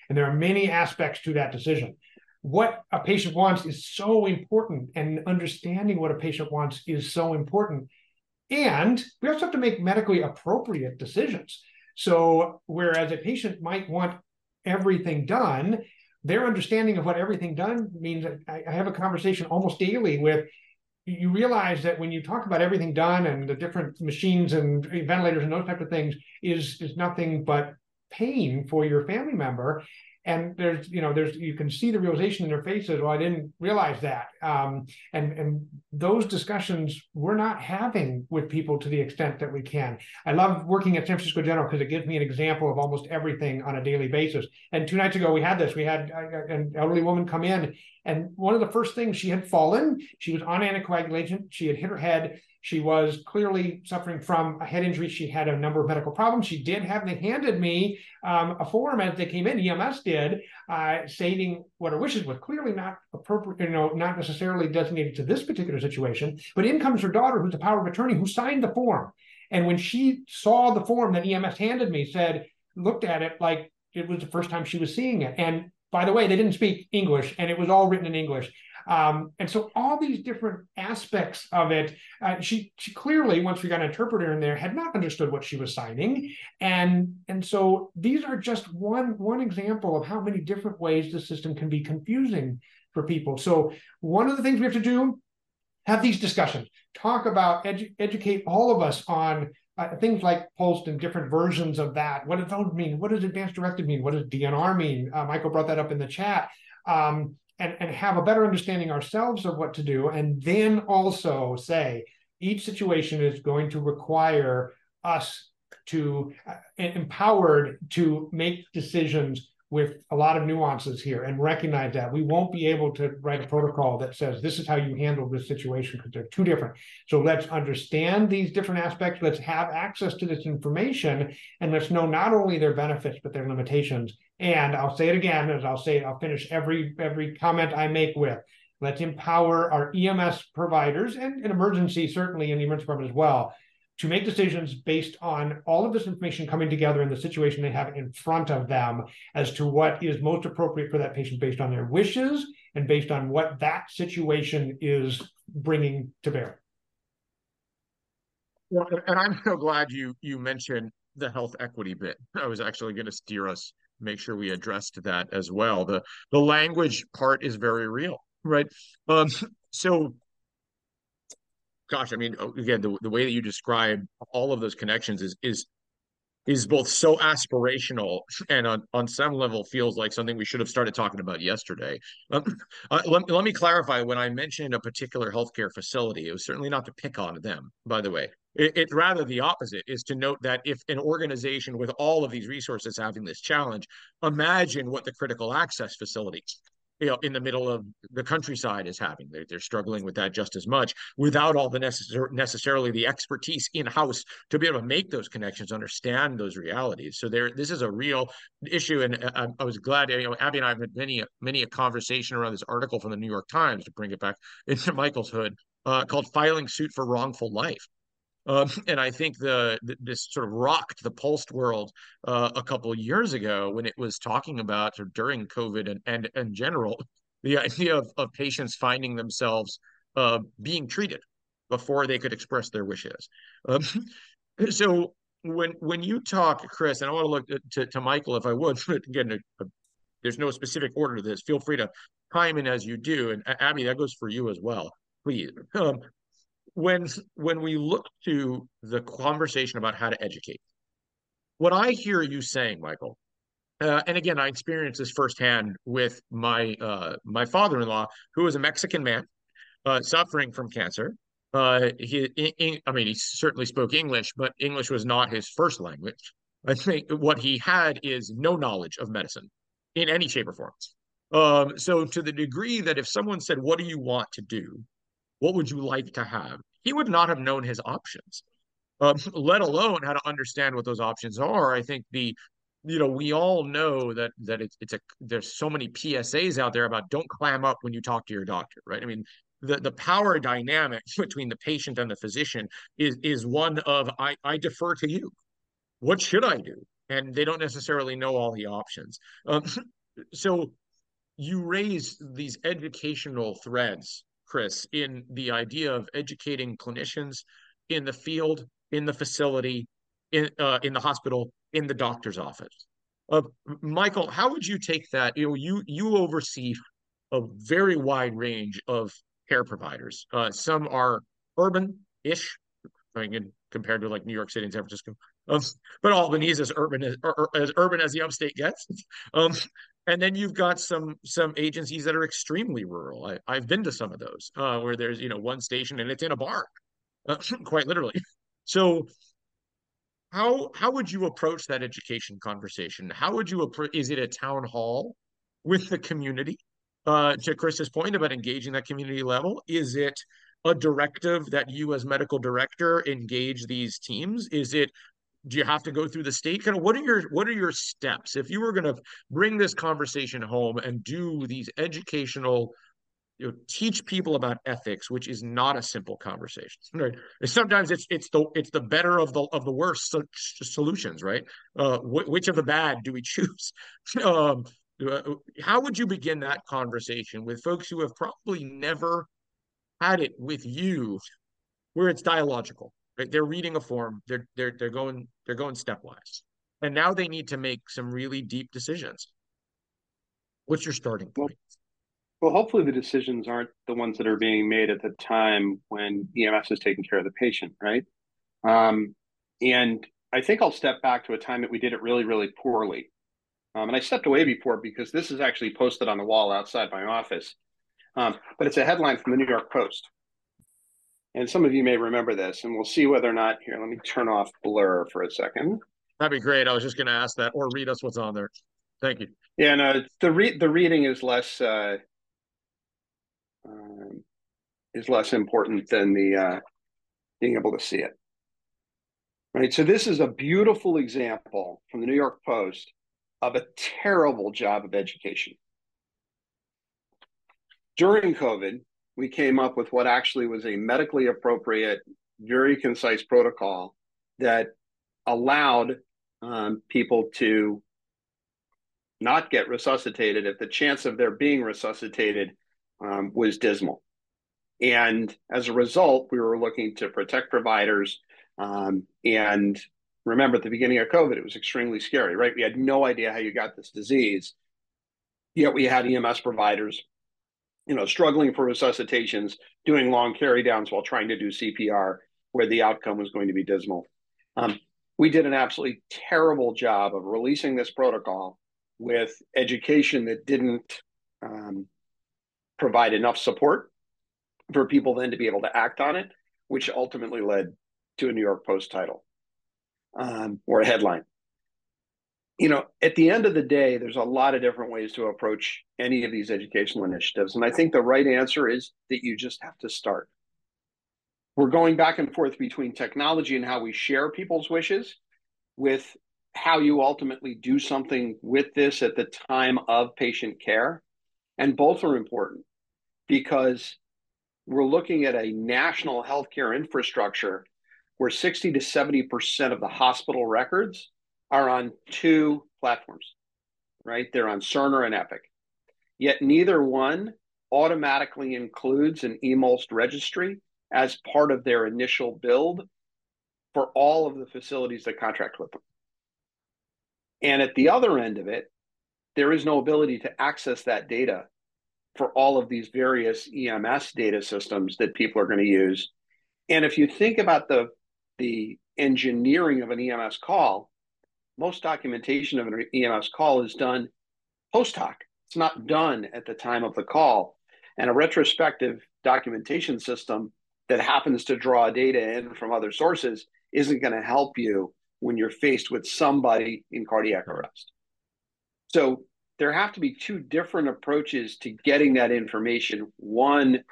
And there are many aspects to that decision. What a patient wants is so important, and understanding what a patient wants is so important. And we also have to make medically appropriate decisions. So, whereas a patient might want everything done, their understanding of what everything done means, I, I have a conversation almost daily with you realize that when you talk about everything done and the different machines and ventilators and those type of things is is nothing but pain for your family member and there's you know there's you can see the realization in their faces well i didn't realize that. Um, and and those discussions we're not having with people to the extent that we can. I love working at san francisco general because it gives me an example of almost everything on a daily basis. And two nights ago we had this. We had an elderly woman come in and one of the first things she had fallen she was on anticoagulation she had hit her head she was clearly suffering from a head injury. She had a number of medical problems. She did have, they handed me um, a form as they came in, EMS did, uh, stating what her wishes were clearly not appropriate, you know, not necessarily designated to this particular situation. But in comes her daughter, who's the power of attorney, who signed the form. And when she saw the form that EMS handed me, said, looked at it like it was the first time she was seeing it. And by the way, they didn't speak English and it was all written in English. Um, and so all these different aspects of it, uh, she she clearly once we got an interpreter in there had not understood what she was signing, and and so these are just one one example of how many different ways the system can be confusing for people. So one of the things we have to do have these discussions, talk about edu- educate all of us on uh, things like POLST and different versions of that. What does those mean? What does advanced directive mean? What does DNR mean? Uh, Michael brought that up in the chat. Um, and, and have a better understanding ourselves of what to do, and then also say each situation is going to require us to uh, empowered to make decisions with a lot of nuances here and recognize that we won't be able to write a protocol that says this is how you handle this situation because they're two different. So let's understand these different aspects. Let's have access to this information and let's know not only their benefits but their limitations. And I'll say it again, as I'll say I'll finish every every comment I make with. Let's empower our EMS providers and, and emergency, certainly in the emergency department as well, to make decisions based on all of this information coming together in the situation they have in front of them as to what is most appropriate for that patient based on their wishes and based on what that situation is bringing to bear. Well, and I'm so glad you you mentioned the health equity bit. I was actually going to steer us, make sure we addressed that as well. The the language part is very real, right? Um, so gosh, I mean, oh, again, the, the way that you describe all of those connections is is is both so aspirational and on, on some level feels like something we should have started talking about yesterday. Um, uh, let, let me clarify when I mentioned a particular healthcare facility, it was certainly not to pick on them, by the way. It, it's rather the opposite, is to note that if an organization with all of these resources having this challenge, imagine what the critical access facilities you know in the middle of the countryside is having. They're, they're struggling with that just as much without all the necessar- necessarily the expertise in house to be able to make those connections understand those realities. So there this is a real issue and I, uh, I was glad you know abby and i have had many many a conversation around this article from the new york times to bring it back into michael's hood uh, called filing suit for wrongful life um, and I think the, the, this sort of rocked the POLST world uh, a couple years ago when it was talking about or during COVID and and in general the idea of, of patients finding themselves uh, being treated before they could express their wishes. Um, so when when you talk, Chris, and I want to look to, to Michael if I would, but again, a, there's no specific order to this. Feel free to chime in as you do, and Abby, that goes for you as well, please. Um, when when we look to the conversation about how to educate, what I hear you saying, Michael, uh, and again, I experienced this firsthand with my uh, my father-in-law, who was a Mexican man uh, suffering from cancer. Uh, he, in, I mean, he certainly spoke English, but English was not his first language. I think what he had is no knowledge of medicine in any shape or form. Um, so, to the degree that if someone said, "What do you want to do?" What would you like to have? He would not have known his options, um, let alone how to understand what those options are. I think the, you know, we all know that that it's it's a there's so many PSAs out there about don't clam up when you talk to your doctor, right? I mean, the the power dynamic between the patient and the physician is is one of I I defer to you. What should I do? And they don't necessarily know all the options. Um, so you raise these educational threads, Chris, in the idea of educating clinicians in the field, in the facility, in uh, in the hospital, in the doctor's office. Uh, Michael, how would you take that? You know, you you oversee a very wide range of care providers. Uh, some are urban-ish, I mean, compared to like New York City and San Francisco. Um, but Albany is as urban as, as urban as the upstate gets. Um, and then you've got some some agencies that are extremely rural. I, I've been to some of those uh, where there's you know one station and it's in a barn, uh, quite literally. So how how would you approach that education conversation? How would you approach? Is it a town hall with the community? Uh, to Chris's point about engaging that community level, is it a directive that you as medical director engage these teams? Is it do you have to go through the state? Kind of what are your what are your steps? If you were going to bring this conversation home and do these educational you know teach people about ethics which is not a simple conversation right? Sometimes it's it's the it's the better of the of the worst so, solutions right? Uh wh- which of the bad do we choose? Um uh, how would you begin that conversation with folks who have probably never had it with you where it's dialogical right they're reading a form they're they're they're going they're going stepwise and now they need to make some really deep decisions what's your starting point well, hopefully the decisions aren't the ones that are being made at the time when EMS is taking care of the patient, right? Um, and I think I'll step back to a time that we did it really, really poorly. Um, and I stepped away before because this is actually posted on the wall outside my office. Um, but it's a headline from the New York Post. And some of you may remember this, and we'll see whether or not. Here, let me turn off blur for a second. That'd be great. I was just going to ask that, or read us what's on there. Thank you. Yeah, no, the re- the reading is less uh, um, is less important than the uh, being able to see it. Right. So this is a beautiful example from the New York Post of a terrible job of education. During COVID, we came up with what actually was a medically appropriate, very concise protocol that allowed um, people to not get resuscitated if the chance of their being resuscitated um, was dismal. And as a result, we were looking to protect providers. Um, and remember, at the beginning of COVID, it was extremely scary, right? We had no idea how you got this disease. Yet we had EMS providers, you know, struggling for resuscitations, doing long carry downs while trying to do CPR, where the outcome was going to be dismal. Um, we did an absolutely terrible job of releasing this protocol with education that didn't um, provide enough support for people then to be able to act on it, which ultimately led to a New York Post title um, or a headline. You know, at the end of the day, there's a lot of different ways to approach any of these educational initiatives. And I think the right answer is that you just have to start. We're going back and forth between technology and how we share people's wishes with how you ultimately do something with this at the time of patient care. And both are important because we're looking at a national healthcare infrastructure where 60 to 70% of the hospital records are on two platforms, right? They're on Cerner and Epic. Yet neither one automatically includes an eMOLST registry as part of their initial build for all of the facilities that contract with them. And at the other end of it, there is no ability to access that data for all of these various EMS data systems that people are going to use. And if you think about the the engineering of an EMS call, most documentation of an EMS call is done post hoc. It's not done at the time of the call. And a retrospective documentation system that happens to draw data in from other sources isn't going to help you when you're faced with somebody in cardiac arrest. So there have to be two different approaches to getting that information. One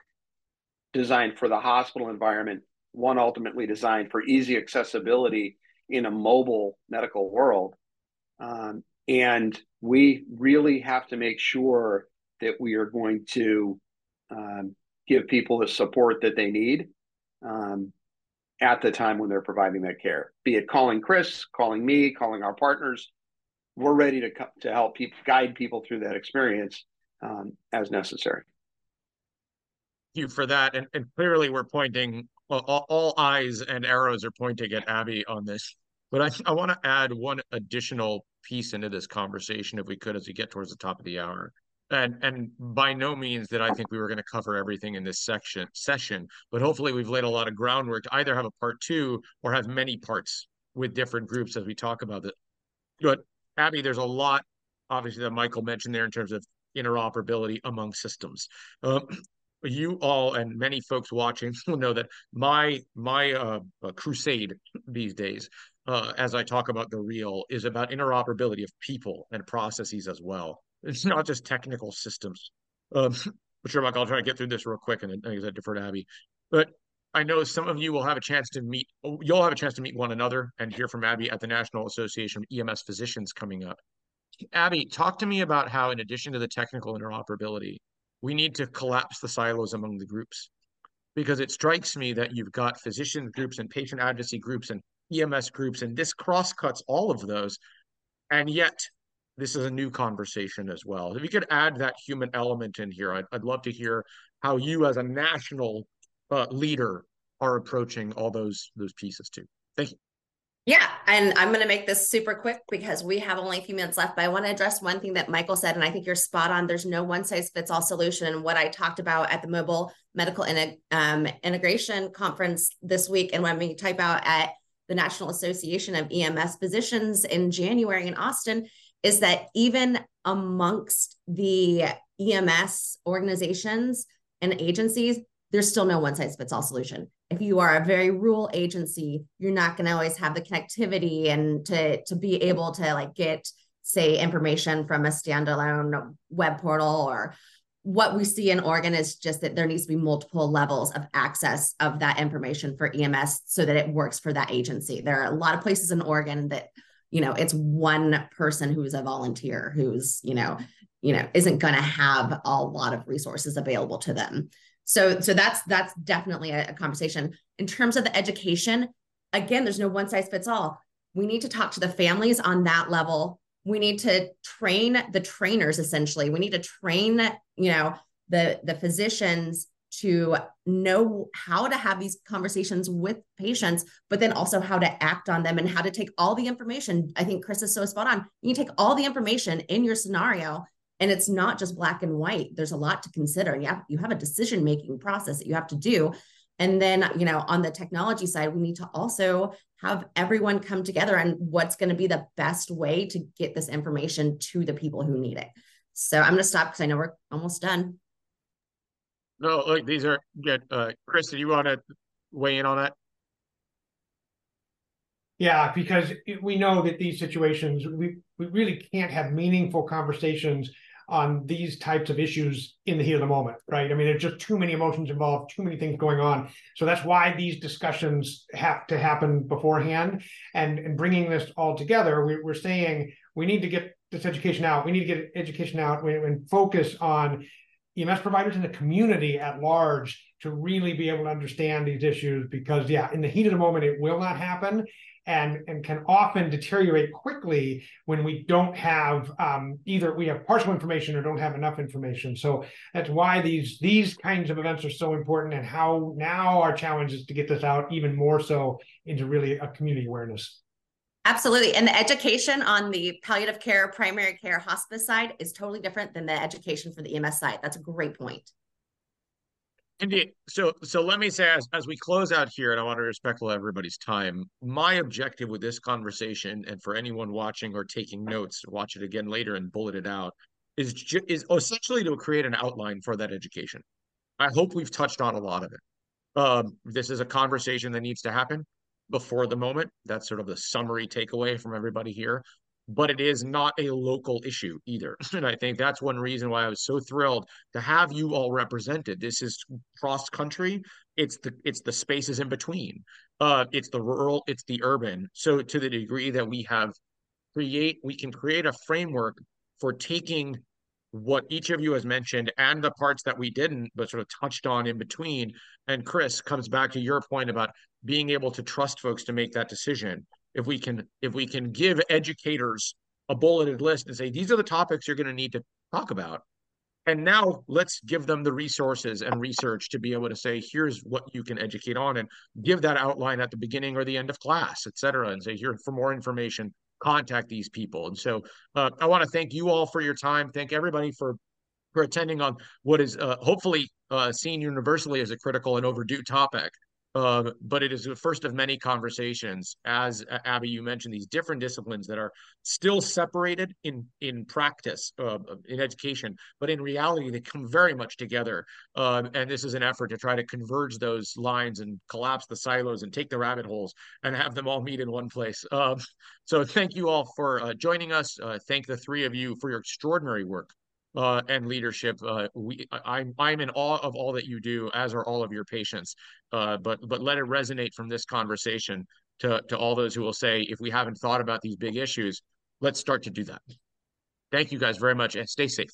designed for the hospital environment, one ultimately designed for easy accessibility in a mobile medical world. Um, and we really have to make sure that we are going to um, give people the support that they need um, at the time when they're providing that care. Be it calling Chris, calling me, calling our partners, we're ready to to help people guide people through that experience um, as necessary. Thank you for that, and, and clearly we're pointing. Well, all, all eyes and arrows are pointing at Abby on this. But I, I want to add one additional piece into this conversation, if we could, as we get towards the top of the hour. And and by no means that I think we were going to cover everything in this section session, but hopefully we've laid a lot of groundwork to either have a part two or have many parts with different groups as we talk about it. But Abby, there's a lot obviously that Michael mentioned there in terms of interoperability among systems. Um, you all and many folks watching will know that my my uh, uh, crusade these days uh, as I talk about the real is about interoperability of people and processes as well. It's not just technical systems. Um, sure, Mike, I'll try to get through this real quick and then I defer to Abby. But I know some of you will have a chance to meet, you'll have a chance to meet one another and hear from Abby at the National Association of EMS Physicians coming up. Abby, talk to me about how, in addition to the technical interoperability, we need to collapse the silos among the groups. Because it strikes me that you've got physician groups and patient advocacy groups and EMS groups, and this cross cuts all of those. And yet, this is a new conversation as well. If you could add that human element in here, I'd, I'd love to hear how you, as a national uh, leader, are approaching all those those pieces too. Thank you. Yeah, and I'm going to make this super quick because we have only a few minutes left. But I want to address one thing that Michael said, and I think you're spot on. There's no one size fits all solution. And what I talked about at the Mobile Medical um, Integration Conference this week, and when we type out at the National Association of EMS Physicians in January in Austin, is that even amongst the EMS organizations and agencies, there's still no one size fits all solution. If you are a very rural agency, you're not going to always have the connectivity and to to be able to like get say information from a standalone web portal or what we see in Oregon is just that there needs to be multiple levels of access of that information for EMS so that it works for that agency. There are a lot of places in Oregon that, you know, it's one person who's a volunteer who's, you know, you know, isn't going to have a lot of resources available to them. So, so that's that's definitely a, a conversation. In terms of the education, again, there's no one size fits all. We need to talk to the families on that level we need to train the trainers essentially we need to train you know the the physicians to know how to have these conversations with patients but then also how to act on them and how to take all the information i think chris is so spot on you take all the information in your scenario and it's not just black and white there's a lot to consider and you have you have a decision making process that you have to do and then, you know, on the technology side, we need to also have everyone come together and what's going to be the best way to get this information to the people who need it. So I'm going to stop because I know we're almost done. No, look, these are good. Uh, Chris, do you want to weigh in on that? Yeah, because we know that these situations, we, we really can't have meaningful conversations on these types of issues in the heat of the moment, right? I mean, there's just too many emotions involved, too many things going on. So that's why these discussions have to happen beforehand. And, and bringing this all together, we, are saying we need to get this education out. We need to get education out and focus on EMS providers in the community at large to really be able to understand these issues because, yeah, in the heat of the moment, it will not happen and and can often deteriorate quickly when we don't have um, either we have partial information or don't have enough information. So that's why these these kinds of events are so important, and how now our challenge is to get this out even more so into really a community awareness. Absolutely. And the education on the palliative care, primary care, hospice side is totally different than the education for the EMS side. That's a great point. Indeed. So, so let me say, as, as we close out here, and I want to respect everybody's time, my objective with this conversation, and for anyone watching or taking notes, watch it again later and bullet it out, is ju- is essentially to create an outline for that education. I hope we've touched on a lot of it. Um, this is a conversation that needs to happen before the moment. That's sort of the summary takeaway from everybody here but it is not a local issue either. And I think that's one reason why I was so thrilled to have you all represented. This is cross country. It's the it's the spaces in between. Uh, it's the rural, it's the urban. So to the degree that we have create, we can create a framework for taking what each of you has mentioned and the parts that we didn't, but sort of touched on in between. And Chris comes back to your point about being able to trust folks to make that decision. If we can, if we can give educators a bulleted list and say these are the topics you're going to need to talk about, and now let's give them the resources and research to be able to say here's what you can educate on and give that outline at the beginning or the end of class et cetera and say here for more information contact these people. And so uh, I want to thank you all for your time. Thank everybody for for attending on what is uh, hopefully uh, seen universally as a critical and overdue topic. Uh, but it is the first of many conversations, as Abby you mentioned, these different disciplines that are still separated in in practice uh, in education, but in reality they come very much together. Uh, and this is an effort to try to converge those lines and collapse the silos and take the rabbit holes and have them all meet in one place. Um, so thank you all for uh, joining us. Uh, thank the three of you for your extraordinary work uh, and leadership. Uh, we, I'm, I'm in awe of all that you do, as are all of your patients. Uh, but, but let it resonate from this conversation to, to all those who will say, if we haven't thought about these big issues, let's start to do that. Thank you guys very much and stay safe.